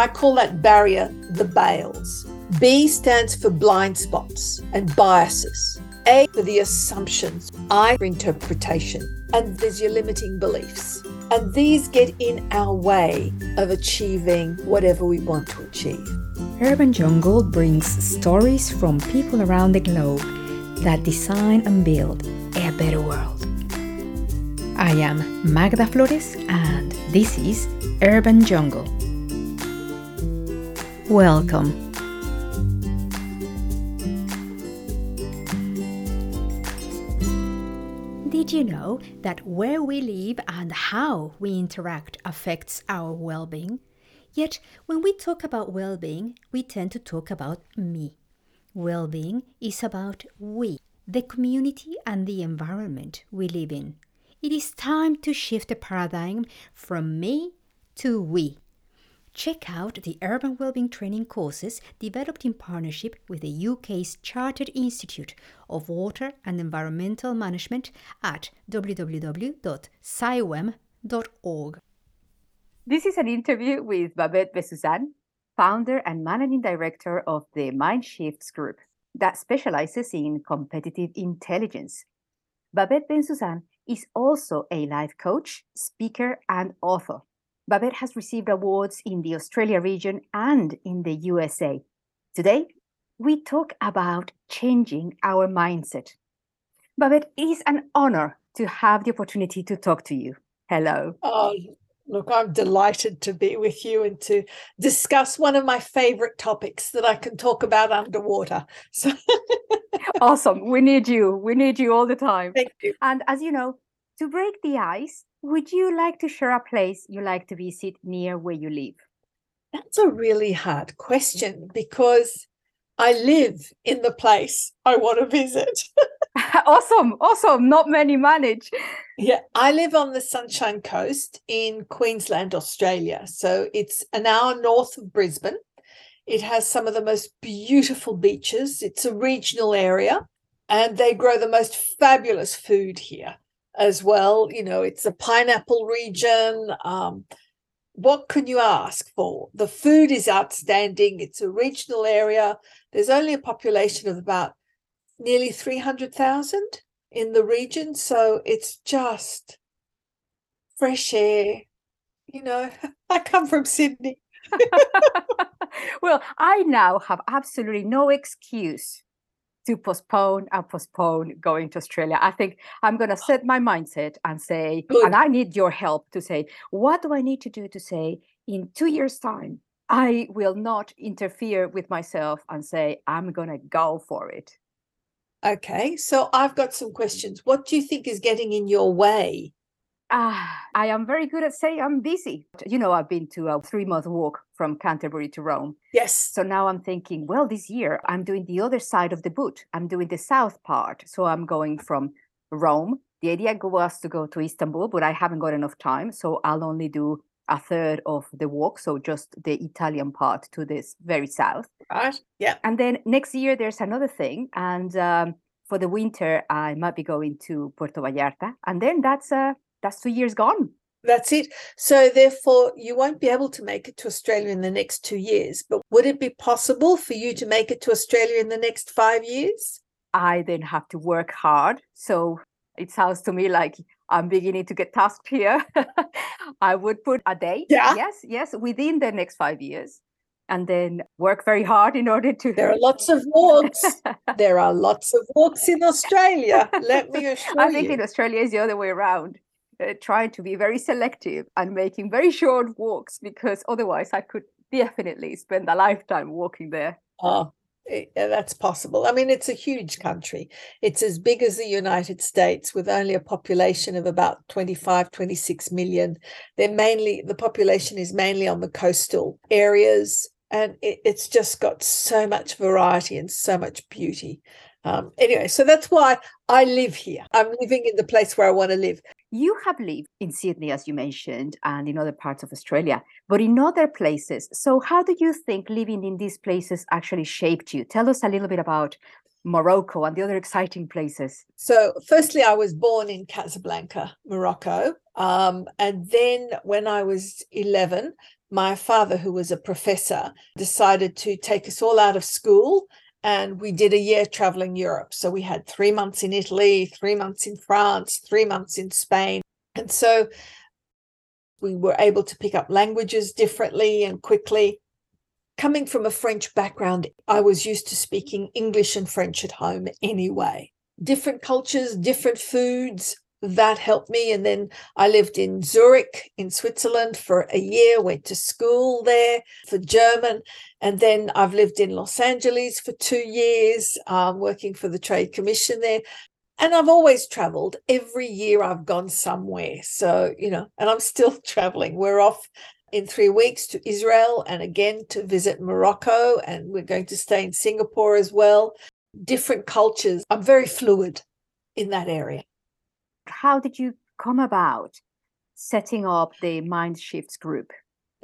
I call that barrier the bails. B stands for blind spots and biases. A for the assumptions. I for interpretation. And there's your limiting beliefs. And these get in our way of achieving whatever we want to achieve. Urban Jungle brings stories from people around the globe that design and build a better world. I am Magda Flores, and this is Urban Jungle. Welcome. Did you know that where we live and how we interact affects our well being? Yet, when we talk about well being, we tend to talk about me. Well being is about we, the community and the environment we live in. It is time to shift the paradigm from me to we. Check out the Urban Wellbeing Training courses developed in partnership with the UK's Chartered Institute of Water and Environmental Management at www.ciwem.org. This is an interview with Babette Bensoussan, founder and managing director of the Mindshifts Group that specializes in competitive intelligence. Babette Bensoussan is also a life coach, speaker, and author. Babette has received awards in the Australia region and in the USA. Today, we talk about changing our mindset. Babette, it is an honor to have the opportunity to talk to you. Hello. Oh, look, I'm delighted to be with you and to discuss one of my favorite topics that I can talk about underwater. So awesome. We need you. We need you all the time. Thank you. And as you know, to break the ice, would you like to share a place you like to visit near where you live? That's a really hard question because I live in the place I want to visit. awesome, awesome. Not many manage. Yeah, I live on the Sunshine Coast in Queensland, Australia. So it's an hour north of Brisbane. It has some of the most beautiful beaches. It's a regional area and they grow the most fabulous food here as well. You know, it's a pineapple region. Um, what can you ask for? The food is outstanding. It's a regional area. There's only a population of about nearly 300,000 in the region. So it's just fresh air. You know, I come from Sydney. well, I now have absolutely no excuse to postpone and postpone going to Australia. I think I'm going to oh. set my mindset and say, Good. and I need your help to say, what do I need to do to say in two years' time? I will not interfere with myself and say, I'm going to go for it. Okay, so I've got some questions. What do you think is getting in your way Ah, I am very good at saying I'm busy. You know, I've been to a three month walk from Canterbury to Rome. Yes. So now I'm thinking, well, this year I'm doing the other side of the boot. I'm doing the south part. So I'm going from Rome. The idea was to go to Istanbul, but I haven't got enough time. So I'll only do a third of the walk. So just the Italian part to this very south. Right. Yeah. And then next year there's another thing. And um, for the winter, I might be going to Puerto Vallarta. And then that's a that's two years gone. That's it. So, therefore, you won't be able to make it to Australia in the next two years. But would it be possible for you to make it to Australia in the next five years? I then have to work hard. So, it sounds to me like I'm beginning to get tasked here. I would put a date. Yeah. Yes, yes, within the next five years. And then work very hard in order to. There are lots of walks. there are lots of walks in Australia. Let me assure you. I think in Australia is the other way around uh, trying to be very selective and making very short walks because otherwise I could definitely spend a lifetime walking there. Oh, that's possible. I mean, it's a huge country. It's as big as the United States with only a population of about 25, 26 million. They're mainly, the population is mainly on the coastal areas. And it, it's just got so much variety and so much beauty. Um, anyway, so that's why I live here. I'm living in the place where I want to live. You have lived in Sydney, as you mentioned, and in other parts of Australia, but in other places. So, how do you think living in these places actually shaped you? Tell us a little bit about Morocco and the other exciting places. So, firstly, I was born in Casablanca, Morocco. Um, and then when I was 11, my father, who was a professor, decided to take us all out of school and we did a year traveling Europe. So we had three months in Italy, three months in France, three months in Spain. And so we were able to pick up languages differently and quickly. Coming from a French background, I was used to speaking English and French at home anyway. Different cultures, different foods, that helped me. And then I lived in Zurich in Switzerland for a year, went to school there for German. And then I've lived in Los Angeles for two years, um, working for the Trade Commission there. And I've always traveled. Every year I've gone somewhere. So, you know, and I'm still traveling. We're off in three weeks to Israel and again to visit Morocco. And we're going to stay in Singapore as well. Different cultures. I'm very fluid in that area how did you come about setting up the Mind Shifts group?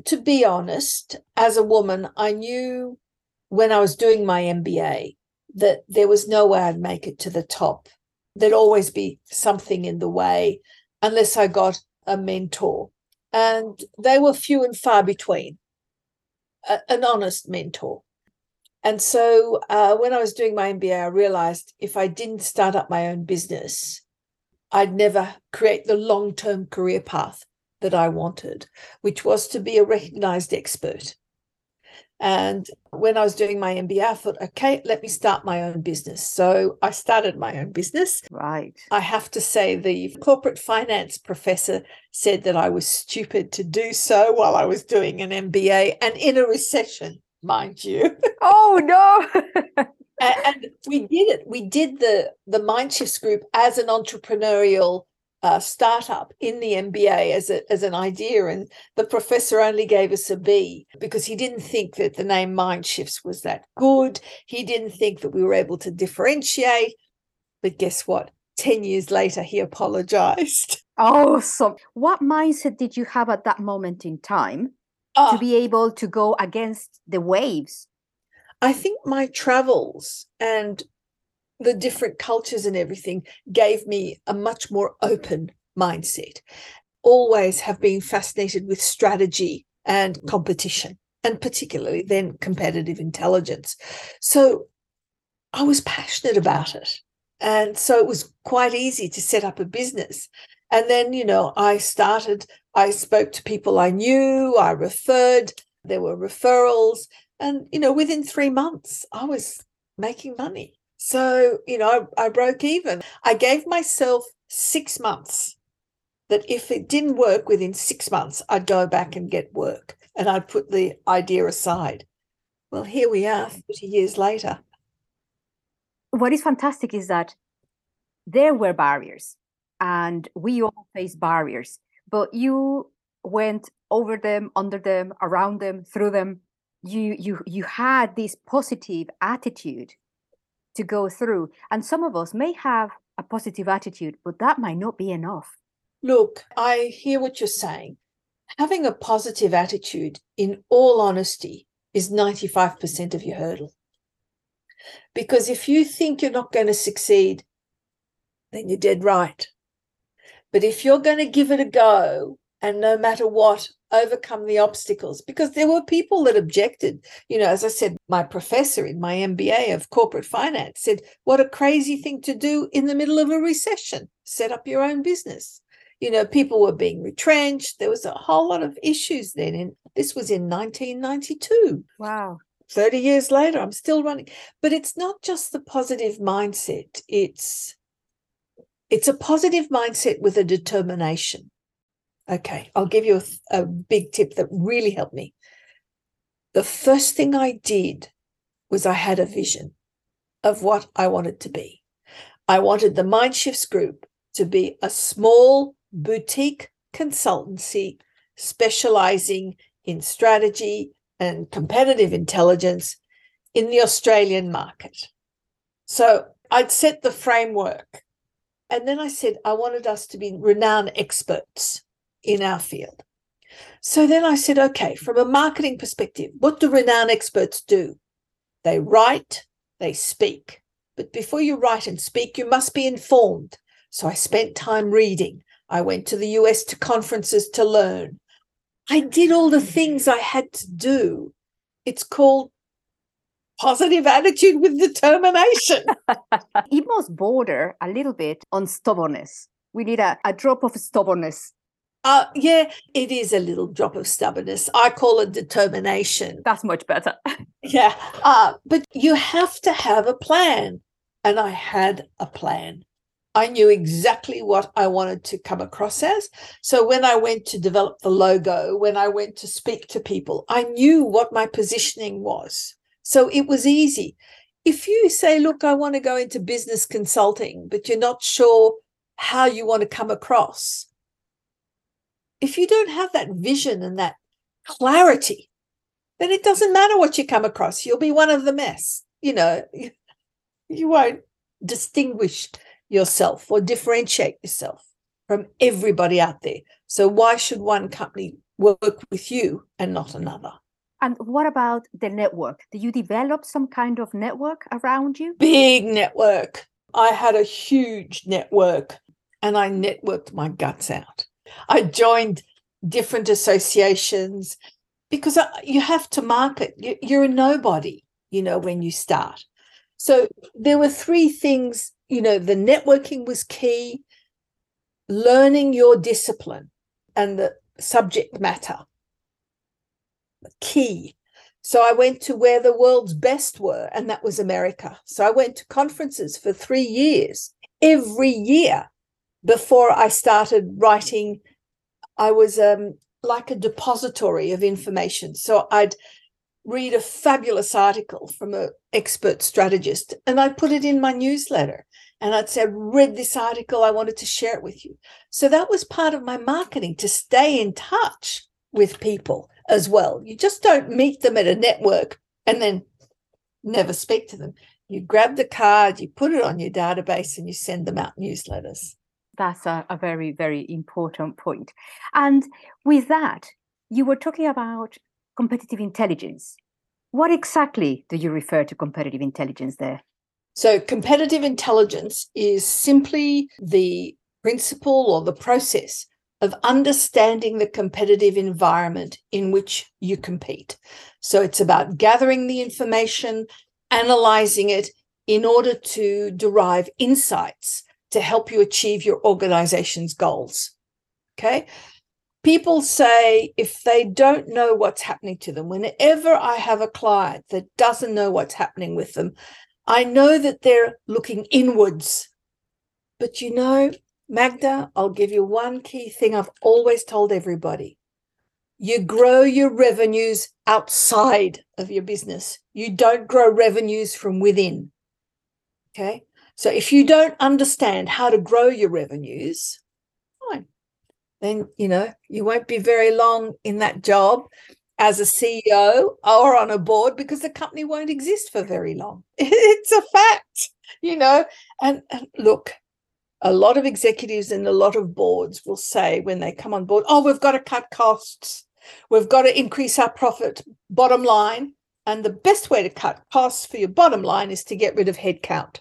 To be honest, as a woman, I knew when I was doing my MBA that there was no way I'd make it to the top. There'd always be something in the way unless I got a mentor. And they were few and far between, a, an honest mentor. And so uh, when I was doing my MBA, I realized if I didn't start up my own business, I'd never create the long term career path that I wanted, which was to be a recognized expert. And when I was doing my MBA, I thought, okay, let me start my own business. So I started my own business. Right. I have to say, the corporate finance professor said that I was stupid to do so while I was doing an MBA and in a recession, mind you. Oh, no. and, we did it. We did the the Mindshifts group as an entrepreneurial uh, startup in the MBA as a, as an idea, and the professor only gave us a B because he didn't think that the name Mindshifts was that good. He didn't think that we were able to differentiate. But guess what? Ten years later, he apologized. Awesome. What mindset did you have at that moment in time to ah. be able to go against the waves I think my travels and the different cultures and everything gave me a much more open mindset. Always have been fascinated with strategy and mm. competition, and particularly then competitive intelligence. So I was passionate about it. And so it was quite easy to set up a business. And then, you know, I started, I spoke to people I knew, I referred, there were referrals. And, you know, within three months, I was making money. So, you know, I, I broke even. I gave myself six months that if it didn't work within six months, I'd go back and get work and I'd put the idea aside. Well, here we are 30 years later. What is fantastic is that there were barriers and we all face barriers, but you went over them, under them, around them, through them, you you you had this positive attitude to go through. And some of us may have a positive attitude but that might not be enough. Look i hear what you're saying. Having a positive attitude in all honesty is 95% of your hurdle. Because if you think you're not going to succeed then you're dead right. But if you're going to give it a go and no matter what overcome the obstacles. Because there were people that objected. You know as i said my professor in my mba of corporate finance said what a crazy thing to do in the middle of a recession. Set up your own business. You know people were being retrenched. There was a whole lot of issues then and this was in 1992 wow. 30 years later i'm still running. But it's not just the positive mindset. It's it's a positive mindset with a determination Okay, I'll give you a, a big tip that really helped me. The first thing I did was I had a vision of what I wanted to be. I wanted the Mindshifts Group to be a small boutique consultancy specializing in strategy and competitive intelligence in the Australian market. So I'd set the framework. And then I said I wanted us to be renowned experts in our field. So then I said, okay, from a marketing perspective, what do renowned experts do? They write, they speak. But before you write and speak, you must be informed. So I spent time reading. I went to the US to conferences to learn. I did all the things I had to do. It's called positive attitude with determination. it must border a little bit on stubbornness. We need a, a drop of stubbornness. Uh, yeah, it is a little drop of stubbornness. I call it determination. That's much better. yeah. Uh, but you have to have a plan. And I had a plan. I knew exactly what I wanted to come across as. So when I went to develop the logo, when I went to speak to people, I knew what my positioning was. So it was easy. If you say, look, I want to go into business consulting, but you're not sure how you want to come across, if you don't have that vision and that clarity, then it doesn't matter what you come across. You'll be one of the mess. You know, you won't distinguish yourself or differentiate yourself from everybody out there. So why should one company work with you and not another? And what about the network? Do you develop some kind of network around you? Big network. I had a huge network and I networked my guts out. I joined different associations because uh, you have to market. You're a nobody, you know, when you start. So there were three things, you know, the networking was key, learning your discipline and the subject matter key. So I went to where the world's best were, and that was America. So I went to conferences for three years, every year before I started writing. I was um, like a depository of information. So I'd read a fabulous article from an expert strategist and I'd put it in my newsletter. And I'd say, I read this article, I wanted to share it with you. So that was part of my marketing to stay in touch with people as well. You just don't meet them at a network and then never speak to them. You grab the card, you put it on your database, and you send them out newsletters. That's a, a very, very important point. And with that, you were talking about competitive intelligence. What exactly do you refer to competitive intelligence there? So, competitive intelligence is simply the principle or the process of understanding the competitive environment in which you compete. So it's about gathering the information, analyzing it in order to derive insights to help you achieve your organization's goals. Okay. People say if they don't know what's happening to them, whenever I have a client that doesn't know what's happening with them, I know that they're looking inwards. But you know, Magda, I'll give you one key thing I've always told everybody. You grow your revenues outside of your business. You don't grow revenues from within. Okay. So if you don't understand how to grow your revenues, fine. Then, you know, you won't be very long in that job as a CEO or on a board because the company won't exist for very long. It's a fact, you know. And, and look, a lot of executives and a lot of boards will say when they come on board, oh, we've got to cut costs, we've got to increase our profit bottom line. And the best way to cut costs for your bottom line is to get rid of headcount.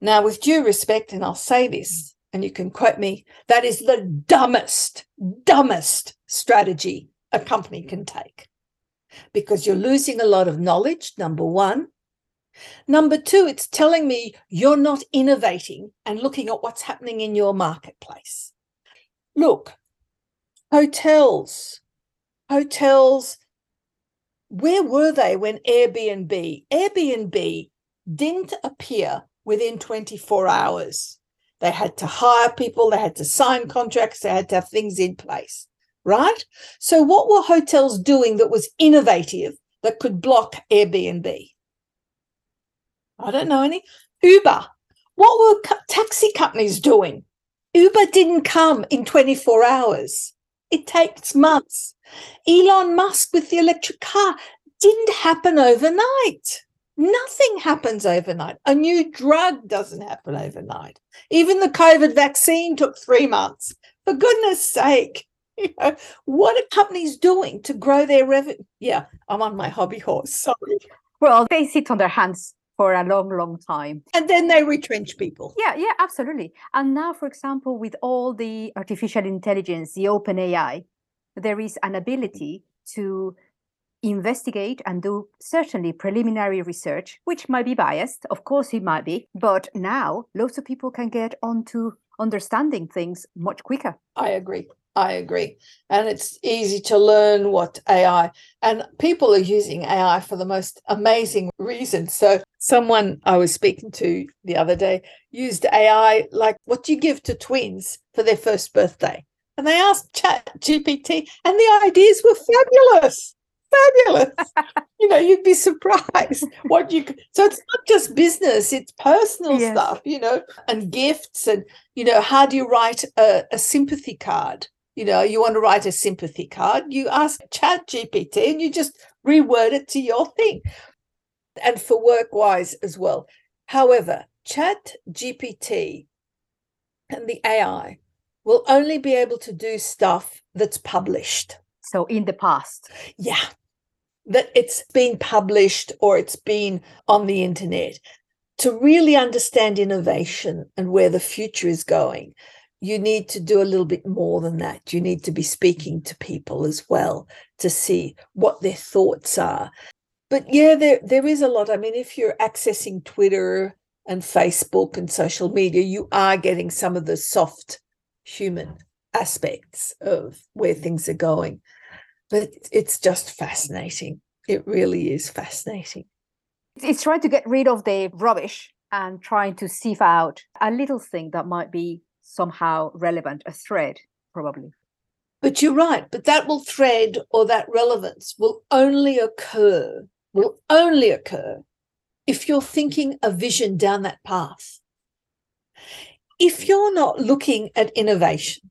Now, with due respect, and I'll say this, mm. and you can quote me, that is the dumbest, dumbest strategy a company can take because you're losing a lot of knowledge, number one. Number two, it's telling me you're not innovating and looking at what's happening in your marketplace. Look, hotels, hotels, where were they when Airbnb? Airbnb didn't appear within 24 hours. They had to hire people, they had to sign contracts, they had to have things in place, right? So, what were hotels doing that was innovative that could block Airbnb? I don't know any. Uber. What were co- taxi companies doing? Uber didn't come in 24 hours. It takes months. Elon Musk with the electric car didn't happen overnight. Nothing happens overnight. A new drug doesn't happen overnight. Even the COVID vaccine took three months. For goodness sake, you know, what are companies doing to grow their revenue? Yeah, I'm on my hobby horse. Sorry. Well, they sit on their hands for a long, long time. And then they retrench people. Yeah, yeah, absolutely. And now, for example, with all the artificial intelligence, the open AI, there is an ability to investigate and do certainly preliminary research, which might be biased. Of course, it might be. But now lots of people can get onto understanding things much quicker. I agree. I agree. And it's easy to learn what AI and people are using AI for the most amazing reasons. So someone I was speaking to the other day used AI like what do you give to twins for their first birthday? And they asked Chat GPT and the ideas were fabulous. Fabulous. you know, you'd be surprised what you. So it's not just business, it's personal yes. stuff, you know, and gifts. And, you know, how do you write a, a sympathy card? you know, you want to write a sympathy card, you ask Chat GPT and you just reword it to your thing. And for work wise as well. However, Chat GPT and the AI will only be able to do stuff that's published. So in the past. Yeah. That it's been published or it's been on the internet. To really understand innovation and where the future is going, you need to do a little bit more than that. You need to be speaking to people as well to see what their thoughts are. But yeah, there there is a lot. I mean, if you're accessing Twitter and Facebook and social media, you are getting some of the soft human aspects of where things are going. But it's just fascinating. It really is fascinating. It's trying to get rid of the rubbish and trying to sieve out a little thing that might be somehow relevant, a thread, probably. But you're right. But that will thread or that relevance will only occur, will only occur if you're thinking a vision down that path. If you're not looking at innovation,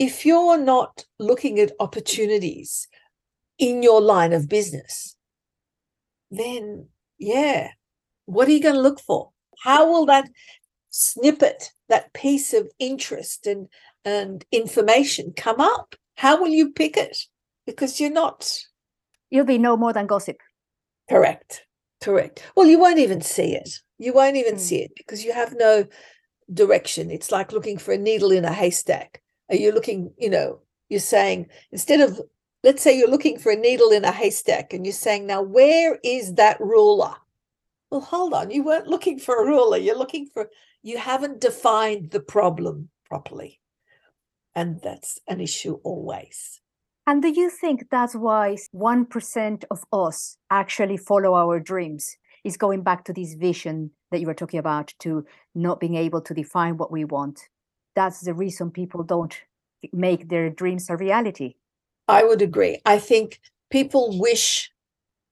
if you're not looking at opportunities in your line of business, then yeah, what are you going to look for? How will that snippet, that piece of interest and and information come up? How will you pick it? Because you're not. You'll be no more than gossip. Correct. Correct. Well, you won't even see it. You won't even mm. see it because you have no direction. It's like looking for a needle in a haystack. Are you looking, you know, you're saying instead of let's say you're looking for a needle in a haystack and you're saying, now where is that ruler? Well, hold on. You weren't looking for a ruler. You're looking for you haven't defined the problem properly. And that's an issue always. And do you think that's why 1% of us actually follow our dreams? Is going back to this vision that you were talking about, to not being able to define what we want. That's the reason people don't make their dreams a reality. I would agree. I think people wish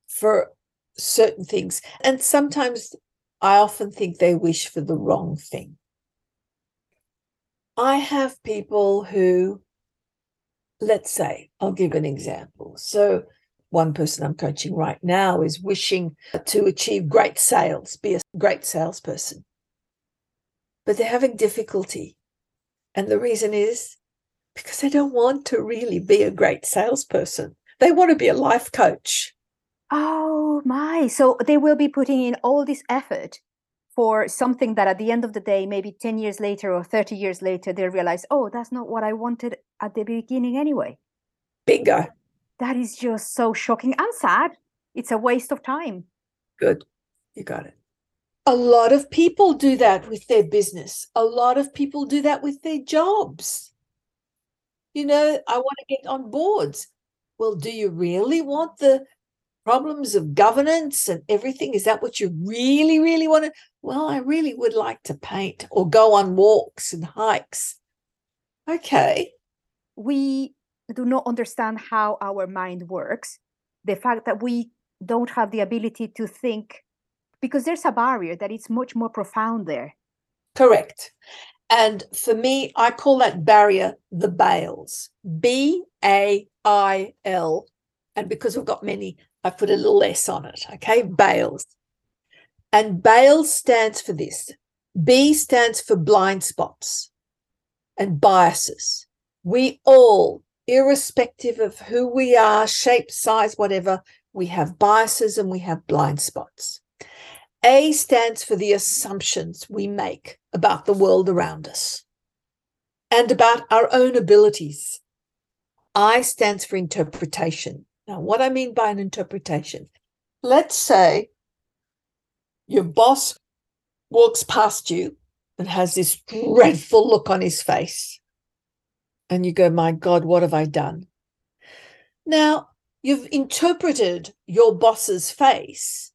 for certain things. And sometimes I often think they wish for the wrong thing. I have people who, let's say, I'll give an example. So, one person I'm coaching right now is wishing to achieve great sales, be a great salesperson, but they're having difficulty. And the reason is because they don't want to really be a great salesperson. They want to be a life coach. Oh my. So they will be putting in all this effort for something that at the end of the day, maybe 10 years later or 30 years later, they realize, oh, that's not what I wanted at the beginning anyway. Bingo. That is just so shocking and sad. It's a waste of time. Good. You got it. A lot of people do that with their business. A lot of people do that with their jobs. You know, I want to get on boards. Well, do you really want the problems of governance and everything? Is that what you really, really want to? Well, I really would like to paint or go on walks and hikes. Okay. We do not understand how our mind works. The fact that we don't have the ability to think, because there's a barrier that it's much more profound there. Correct. And for me, I call that barrier the Bails. B A I L. And because we've got many I put a little S on it, okay? Bails. And Bails stands for this. B stands for blind spots and biases. We all, irrespective of who we are, shape, size, whatever, we have biases and we have blind spots. A stands for the assumptions we make about the world around us and about our own abilities I stands for interpretation. Now, what I mean by an interpretation, let's say your boss walks past you and has this dreadful look on his face. And you go, My God, what have I done? Now, you've interpreted your boss's face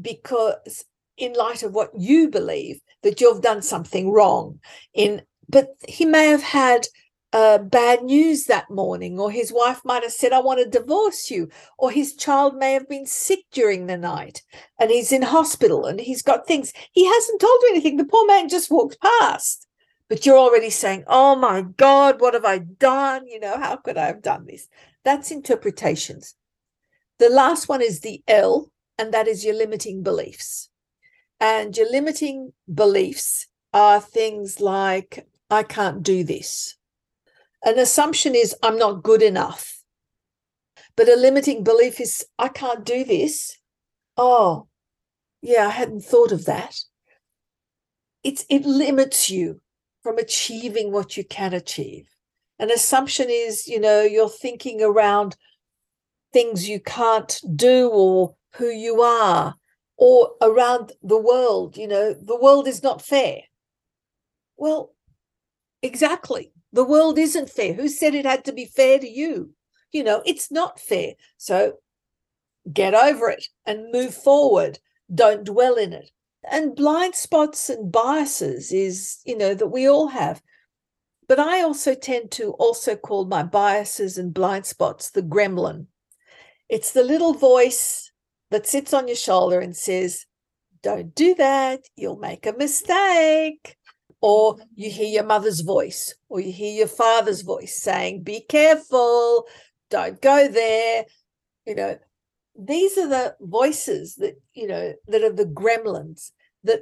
because, in light of what you believe, that you've done something wrong. In but he may have had uh, bad news that morning, or his wife might have said, I want to divorce you, or his child may have been sick during the night and he's in hospital and he's got things. He hasn't told you anything. The poor man just walked past, but you're already saying, Oh my God, what have I done? You know, how could I have done this? That's interpretations. The last one is the L, and that is your limiting beliefs. And your limiting beliefs are things like, I can't do this an assumption is I'm not good enough. But a limiting belief is I can't do this. Oh, yeah, I hadn't thought of that. It's it limits you from achieving what you can achieve. An assumption is, you know, you're thinking around things you can't do or who you are or around the world, you know, the world is not fair. Well, exactly. The world isn't fair. Who said it had to be fair to you? You know, it's not fair. So get over it and move forward. Don't dwell in it. And blind spots and biases is, you know, that we all have. But I also tend to also call my biases and blind spots the gremlin. It's the little voice that sits on your shoulder and says, Don't do that. You'll make a mistake or you hear your mother's voice or you hear your father's voice saying be careful don't go there you know these are the voices that you know that are the gremlins that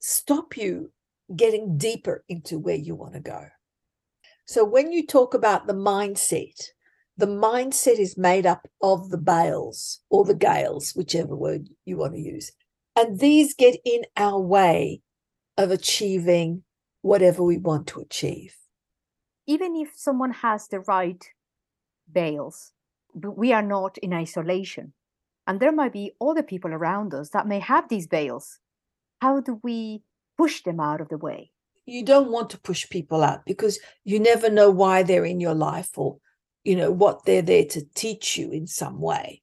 stop you getting deeper into where you want to go so when you talk about the mindset the mindset is made up of the bails or the gales whichever word you want to use and these get in our way of achieving whatever we want to achieve. Even if someone has the right bails, we are not in isolation. And there might be other people around us that may have these bails. How do we push them out of the way? You don't want to push people out because you never know why they're in your life or, you know, what they're there to teach you in some way.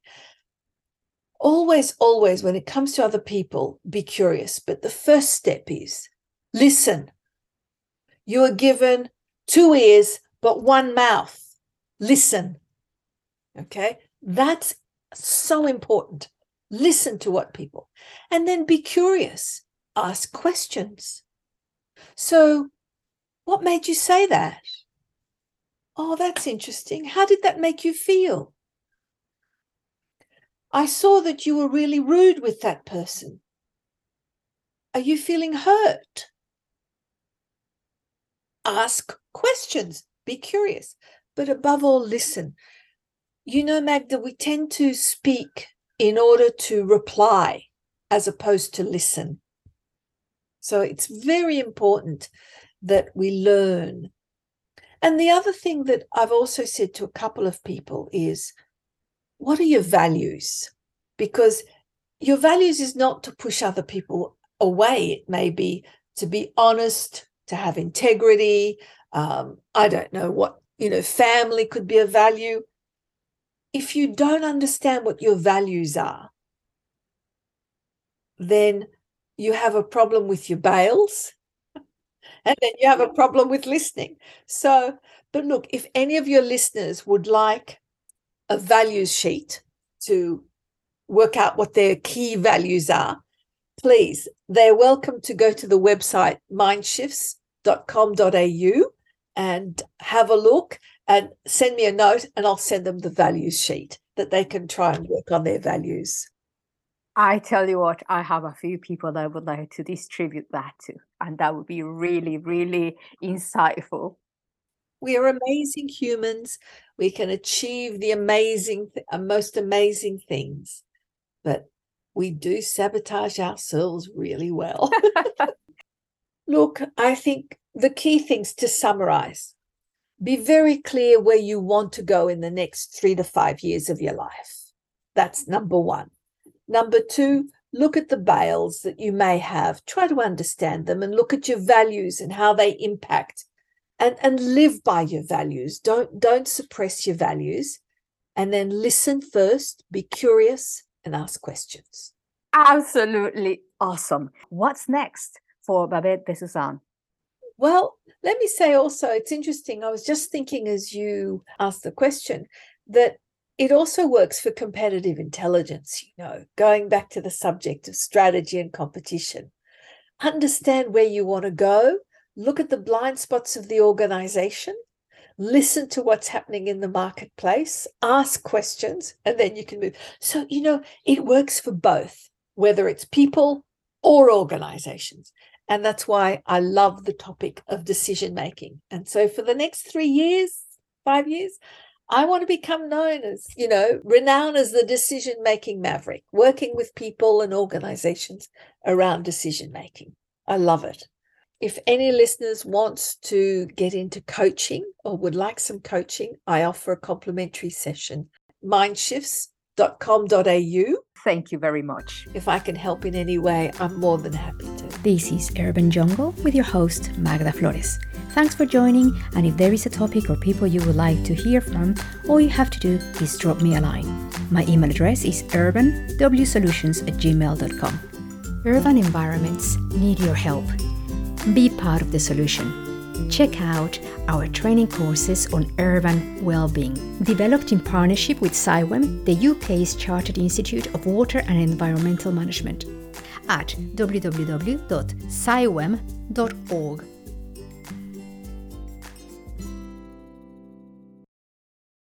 Always, always, when it comes to other people, be curious. But the first step is listen you are given two ears, but one mouth. Listen. Okay. That's so important. Listen to what people, and then be curious, ask questions. So, what made you say that? Oh, that's interesting. How did that make you feel? I saw that you were really rude with that person. Are you feeling hurt? ask questions, be curious, but above all, listen. You know, Magda, we tend to speak in order to reply as opposed to listen. So it's very important that we learn. And the other thing that I've also said to a couple of people is what are your values? Because your values is not to push other people away, it may be to be honest, to have integrity. Um, I don't know what, you know, family could be a value. If you don't understand what your values are, then you have a problem with your bails and then you have a problem with listening. So, but look, if any of your listeners would like a values sheet to work out what their key values are, please, they're welcome to go to the website mindshifts.com.au and have a look and send me a note and I'll send them the values sheet that they can try and work on their values. I tell you what, I have a few people that I would like to distribute that to, and that would be really, really insightful. We are amazing humans. We can achieve the amazing, uh, most amazing things, but we do sabotage ourselves really well. Look, I think the key things to summarize Be very clear where you want to go in the next three to five years of your life. That's number one. Number two, look at the bails that you may have, try to understand them and look at your values and how they impact and, and live by your values. Don't, don't suppress your values. And then listen first, be curious, and ask questions. Absolutely awesome. What's next for Babette Bensoussan? Well, let me say also, it's interesting. I was just thinking as you asked the question that it also works for competitive intelligence, you know, going back to the subject of strategy and competition. Understand where you want to go, look at the blind spots of the organization, listen to what's happening in the marketplace, ask questions, and then you can move. So, you know, it works for both, whether it's people or organizations. And that's why I love the topic of decision making. And so for the next three years, five years, I want to become known as, you know, renowned as the decision making maverick, working with people and organizations around decision making. I love it. If any listeners wants to get into coaching or would like some coaching, I offer a complimentary session. Mindshifts.com.au Thank you very much. If I can help in any way, I'm more than happy to. This is Urban Jungle with your host, Magda Flores. Thanks for joining, and if there is a topic or people you would like to hear from, all you have to do is drop me a line. My email address is urbanwsolutions at gmail.com. Urban environments need your help. Be part of the solution check out our training courses on urban well-being, developed in partnership with CIWEM, the UK's Chartered Institute of Water and Environmental Management, at www.ciwem.org.